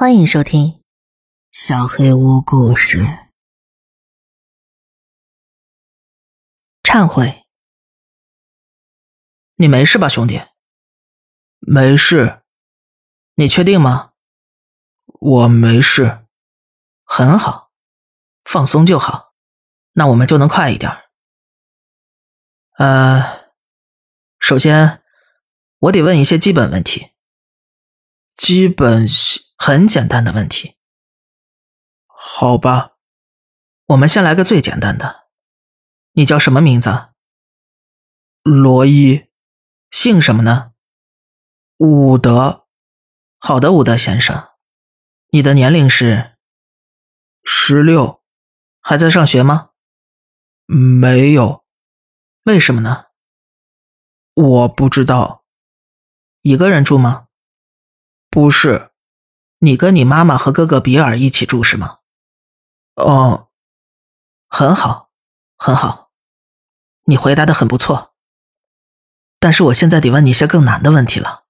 欢迎收听《小黑屋故事》。忏悔，你没事吧，兄弟？没事。你确定吗？我没事。很好，放松就好。那我们就能快一点。呃，首先，我得问一些基本问题。基本。很简单的问题，好吧，我们先来个最简单的。你叫什么名字？罗伊。姓什么呢？伍德。好的，伍德先生，你的年龄是？十六。还在上学吗？没有。为什么呢？我不知道。一个人住吗？不是。你跟你妈妈和哥哥比尔一起住是吗？哦，很好，很好，你回答的很不错。但是我现在得问你些更难的问题了，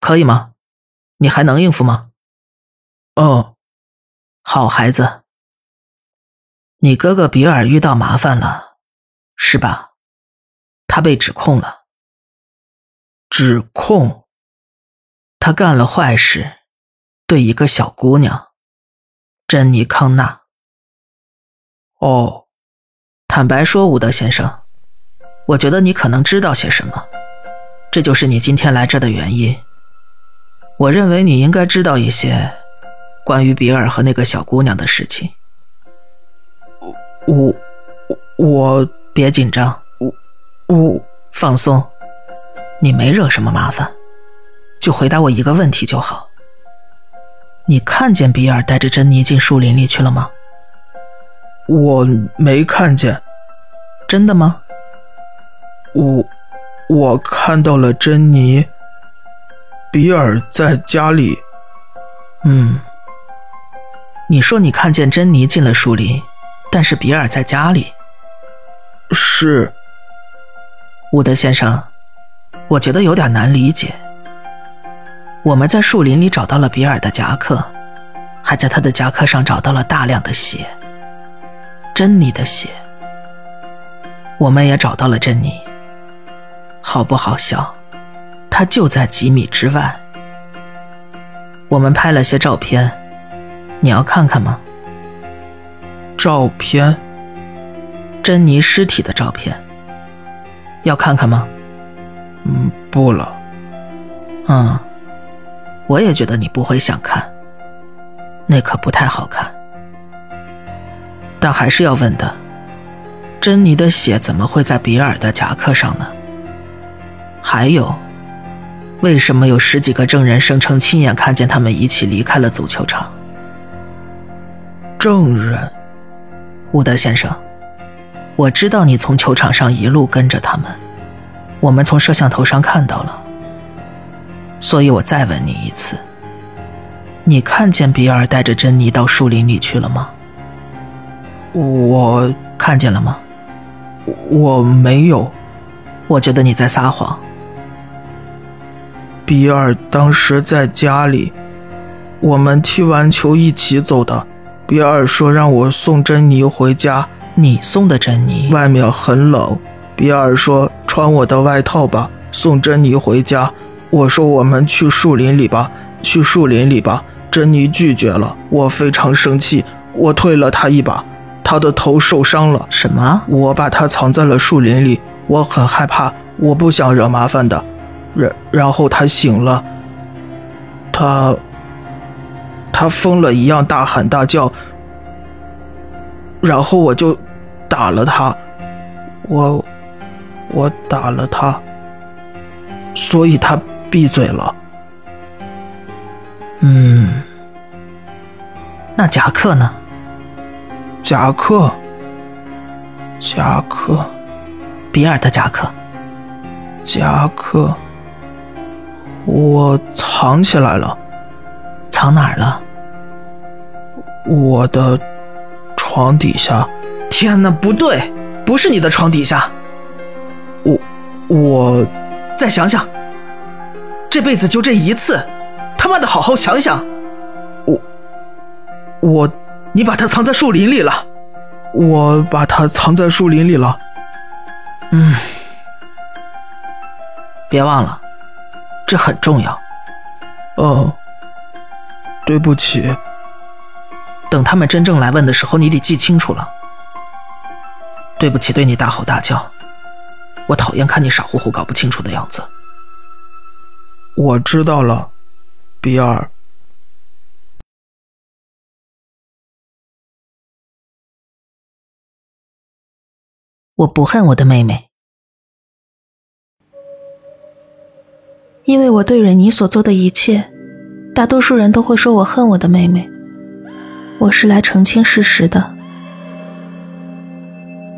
可以吗？你还能应付吗？哦，好孩子。你哥哥比尔遇到麻烦了，是吧？他被指控了。指控？他干了坏事。对一个小姑娘，珍妮康纳。哦，坦白说，伍德先生，我觉得你可能知道些什么，这就是你今天来这的原因。我认为你应该知道一些关于比尔和那个小姑娘的事情。我我别紧张，我我放松，你没惹什么麻烦，就回答我一个问题就好。你看见比尔带着珍妮进树林里去了吗？我没看见。真的吗？我我看到了珍妮。比尔在家里。嗯。你说你看见珍妮进了树林，但是比尔在家里。是。伍德先生，我觉得有点难理解。我们在树林里找到了比尔的夹克，还在他的夹克上找到了大量的血，珍妮的血。我们也找到了珍妮，好不好笑？她就在几米之外。我们拍了些照片，你要看看吗？照片，珍妮尸体的照片，要看看吗？嗯，不了。嗯。我也觉得你不会想看，那可不太好看。但还是要问的，珍妮的血怎么会在比尔的夹克上呢？还有，为什么有十几个证人声称亲眼看见他们一起离开了足球场？证人，伍德先生，我知道你从球场上一路跟着他们，我们从摄像头上看到了。所以我再问你一次，你看见比尔带着珍妮到树林里去了吗？我看见了吗？我没有。我觉得你在撒谎。比尔当时在家里，我们踢完球一起走的。比尔说让我送珍妮回家。你送的珍妮？外面很冷。比尔说穿我的外套吧，送珍妮回家。我说：“我们去树林里吧，去树林里吧。”珍妮拒绝了，我非常生气，我推了她一把，她的头受伤了。什么？我把她藏在了树林里，我很害怕，我不想惹麻烦的。然然后她醒了，她，她疯了一样大喊大叫，然后我就打了她，我，我打了她，所以她。闭嘴了。嗯，那夹克呢？夹克，夹克，比尔的夹克，夹克，我藏起来了。藏哪儿了？我的床底下。天哪，不对，不是你的床底下。我，我，再想想。这辈子就这一次，他妈的好好想想！我我你把它藏在树林里了。我把它藏在树林里了。嗯，别忘了，这很重要。哦，对不起。等他们真正来问的时候，你得记清楚了。对不起，对你大吼大叫。我讨厌看你傻乎乎搞不清楚的样子。我知道了，比尔。我不恨我的妹妹，因为我对蕊妮所做的一切，大多数人都会说我恨我的妹妹。我是来澄清事实的。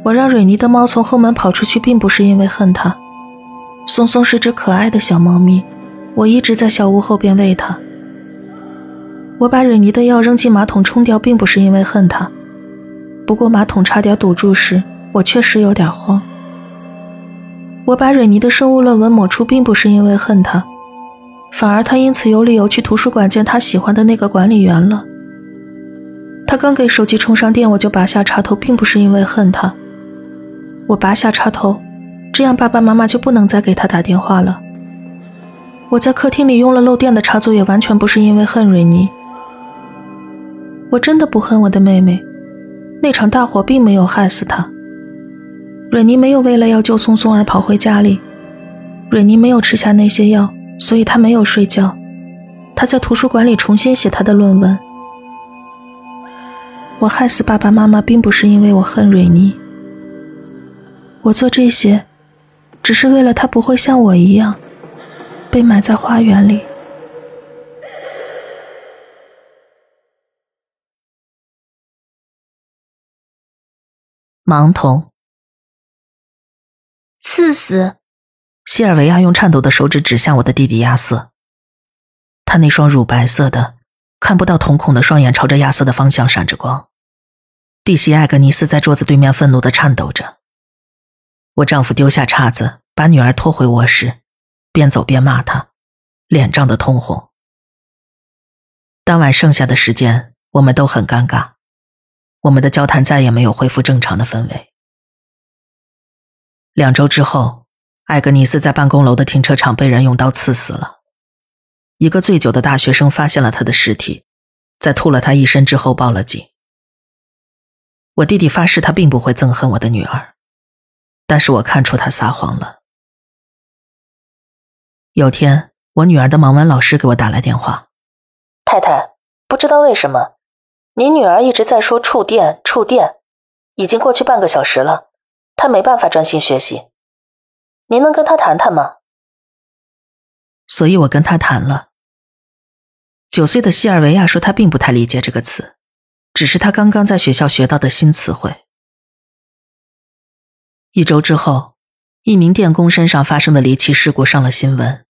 我让蕊妮的猫从后门跑出去，并不是因为恨它。松松是只可爱的小猫咪，我一直在小屋后边喂它。我把蕊妮的药扔进马桶冲掉，并不是因为恨他。不过马桶差点堵住时。我确实有点慌。我把蕊妮的生物论文抹出，并不是因为恨他，反而他因此有理由去图书馆见他喜欢的那个管理员了。他刚给手机充上电，我就拔下插头，并不是因为恨他。我拔下插头，这样爸爸妈妈就不能再给他打电话了。我在客厅里用了漏电的插座，也完全不是因为恨蕊妮。我真的不恨我的妹妹，那场大火并没有害死她。蕊妮没有为了要救松松而跑回家里，蕊妮没有吃下那些药，所以她没有睡觉，她在图书馆里重新写她的论文。我害死爸爸妈妈，并不是因为我恨蕊妮，我做这些，只是为了她不会像我一样，被埋在花园里。盲童。刺死！西尔维亚用颤抖的手指指向我的弟弟亚瑟，他那双乳白色的、看不到瞳孔的双眼朝着亚瑟的方向闪着光。弟媳艾格尼斯在桌子对面愤怒的颤抖着。我丈夫丢下叉子，把女儿拖回卧室，边走边骂他，脸涨得通红。当晚剩下的时间，我们都很尴尬，我们的交谈再也没有恢复正常的氛围。两周之后，艾格尼斯在办公楼的停车场被人用刀刺死了。一个醉酒的大学生发现了他的尸体，在吐了他一身之后报了警。我弟弟发誓他并不会憎恨我的女儿，但是我看出他撒谎了。有天，我女儿的盲文老师给我打来电话：“太太，不知道为什么，您女儿一直在说触电，触电，已经过去半个小时了。”她没办法专心学习，您能跟她谈谈吗？所以我跟她谈了。九岁的西尔维亚说她并不太理解这个词，只是她刚刚在学校学到的新词汇。一周之后，一名电工身上发生的离奇事故上了新闻，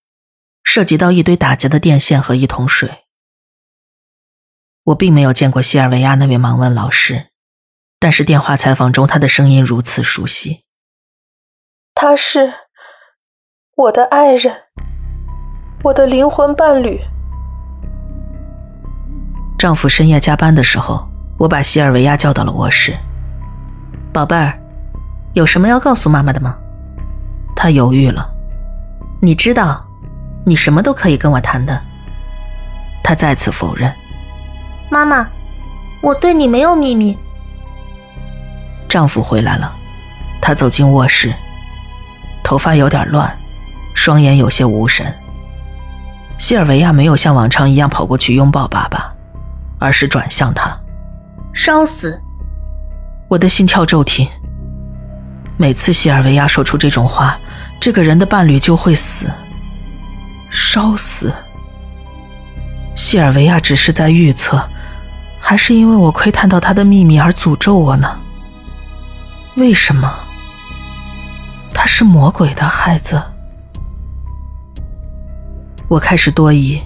涉及到一堆打结的电线和一桶水。我并没有见过西尔维亚那位盲文老师。但是电话采访中，他的声音如此熟悉。他是我的爱人，我的灵魂伴侣。丈夫深夜加班的时候，我把西尔维亚叫到了卧室。宝贝儿，有什么要告诉妈妈的吗？他犹豫了。你知道，你什么都可以跟我谈的。他再次否认。妈妈，我对你没有秘密。丈夫回来了，他走进卧室，头发有点乱，双眼有些无神。西尔维亚没有像往常一样跑过去拥抱爸爸，而是转向他，烧死！我的心跳骤停。每次西尔维亚说出这种话，这个人的伴侣就会死，烧死。西尔维亚只是在预测，还是因为我窥探到他的秘密而诅咒我呢？为什么？他是魔鬼的孩子。我开始多疑，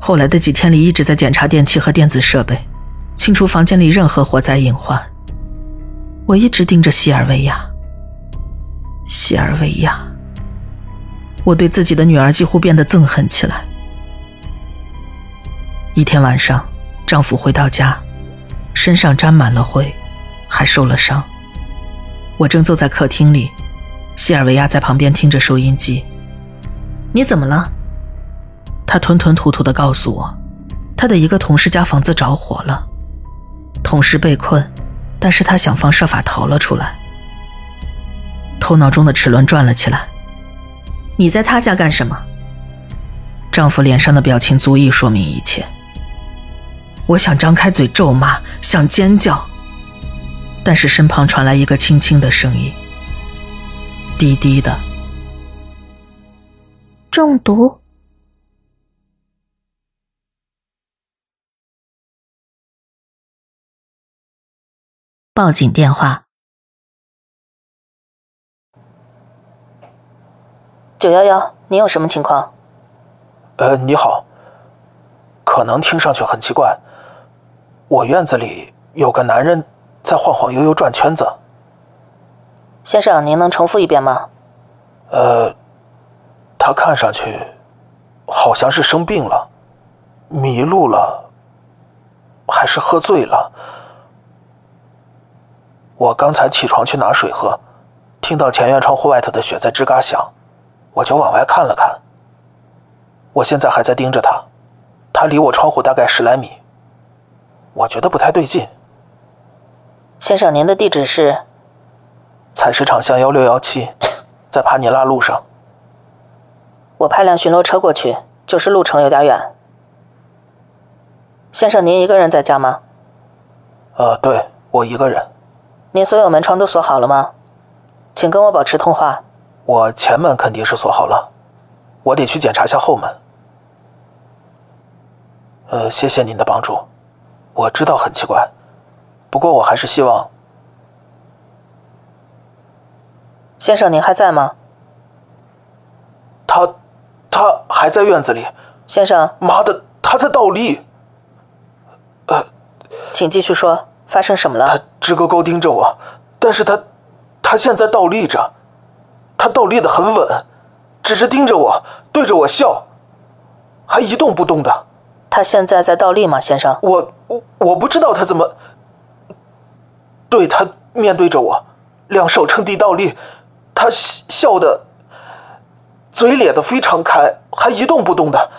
后来的几天里一直在检查电器和电子设备，清除房间里任何火灾隐患。我一直盯着希尔维亚。希尔维亚，我对自己的女儿几乎变得憎恨起来。一天晚上，丈夫回到家，身上沾满了灰，还受了伤。我正坐在客厅里，西尔维亚在旁边听着收音机。你怎么了？他吞吞吐吐的告诉我，他的一个同事家房子着火了，同事被困，但是他想方设法逃了出来。头脑中的齿轮转了起来。你在他家干什么？丈夫脸上的表情足以说明一切。我想张开嘴咒骂，想尖叫，但是身旁传来一个轻轻的声音，低低的。中毒。报警电话。九幺幺，你有什么情况？呃，你好。可能听上去很奇怪，我院子里有个男人在晃晃悠悠转圈子。先生，您能重复一遍吗？呃，他看上去好像是生病了，迷路了，还是喝醉了。我刚才起床去拿水喝，听到前院窗户外头的雪在吱嘎响。我就往外看了看，我现在还在盯着他，他离我窗户大概十来米，我觉得不太对劲。先生，您的地址是？采石场巷幺六幺七，在帕尼拉路上。我派辆巡逻车过去，就是路程有点远。先生，您一个人在家吗？呃，对，我一个人。您所有门窗都锁好了吗？请跟我保持通话。我前门肯定是锁好了，我得去检查下后门。呃，谢谢您的帮助，我知道很奇怪，不过我还是希望。先生，您还在吗？他，他还在院子里。先生，妈的，他在倒立。呃，请继续说，发生什么了？他直勾勾盯着我，但是他，他现在倒立着。他倒立的很稳，只是盯着我，对着我笑，还一动不动的。他现在在倒立吗，先生？我我我不知道他怎么。对他面对着我，两手撑地倒立，他笑的，嘴咧的非常开，还一动不动的，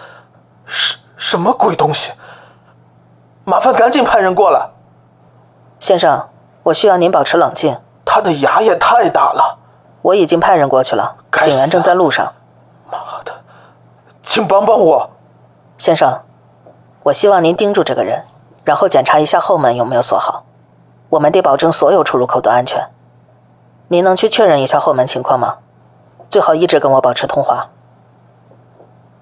什什么鬼东西？麻烦赶紧派人过来。先生，我需要您保持冷静。他的牙也太大了。我已经派人过去了，警员正在路上。妈的，请帮帮我，先生！我希望您盯住这个人，然后检查一下后门有没有锁好。我们得保证所有出入口都安全。您能去确认一下后门情况吗？最好一直跟我保持通话。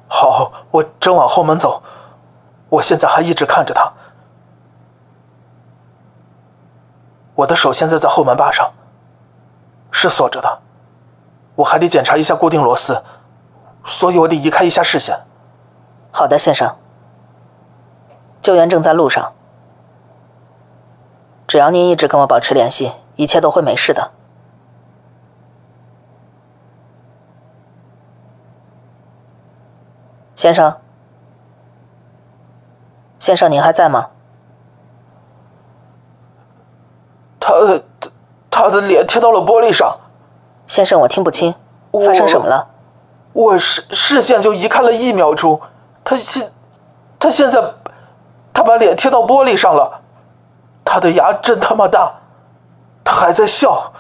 好，我正往后门走。我现在还一直看着他。我的手现在在后门把上，是锁着的。我还得检查一下固定螺丝，所以我得移开一下视线。好的，先生。救援正在路上，只要您一直跟我保持联系，一切都会没事的。先生，先生，您还在吗？他他他的脸贴到了玻璃上。先生，我听不清，发生什么了？我视视线就移开了一秒钟，他现他现在他把脸贴到玻璃上了，他的牙真他妈大，他还在笑，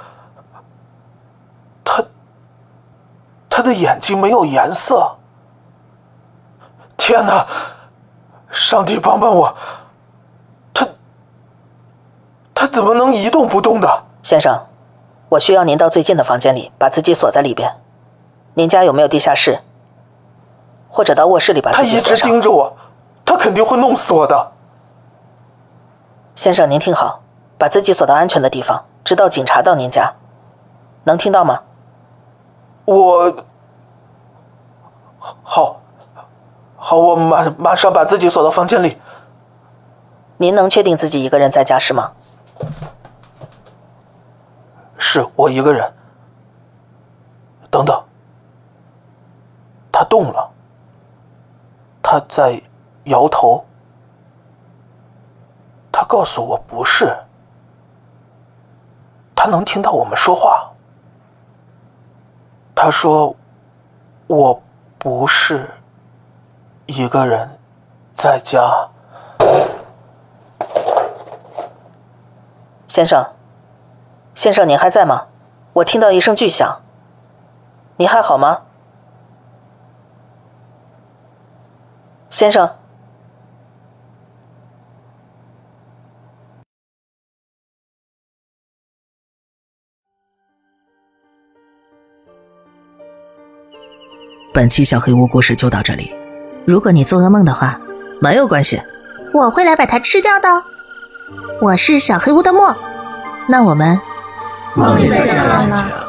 他他的眼睛没有颜色，天哪！上帝帮帮我，他他怎么能一动不动的？先生。我需要您到最近的房间里，把自己锁在里边。您家有没有地下室？或者到卧室里把自己锁上。他一直盯着我，他肯定会弄死我的。先生，您听好，把自己锁到安全的地方，直到警察到您家。能听到吗？我，好，好，我马马上把自己锁到房间里。您能确定自己一个人在家是吗？是我一个人。等等，他动了，他在摇头，他告诉我不是，他能听到我们说话。他说我不是一个人在家。先生，先生，您还在吗？我听到一声巨响，你还好吗？先生，本期小黑屋故事就到这里。如果你做噩梦的话，没有关系，我会来把它吃掉的。我是小黑屋的墨，那我们梦里再见了。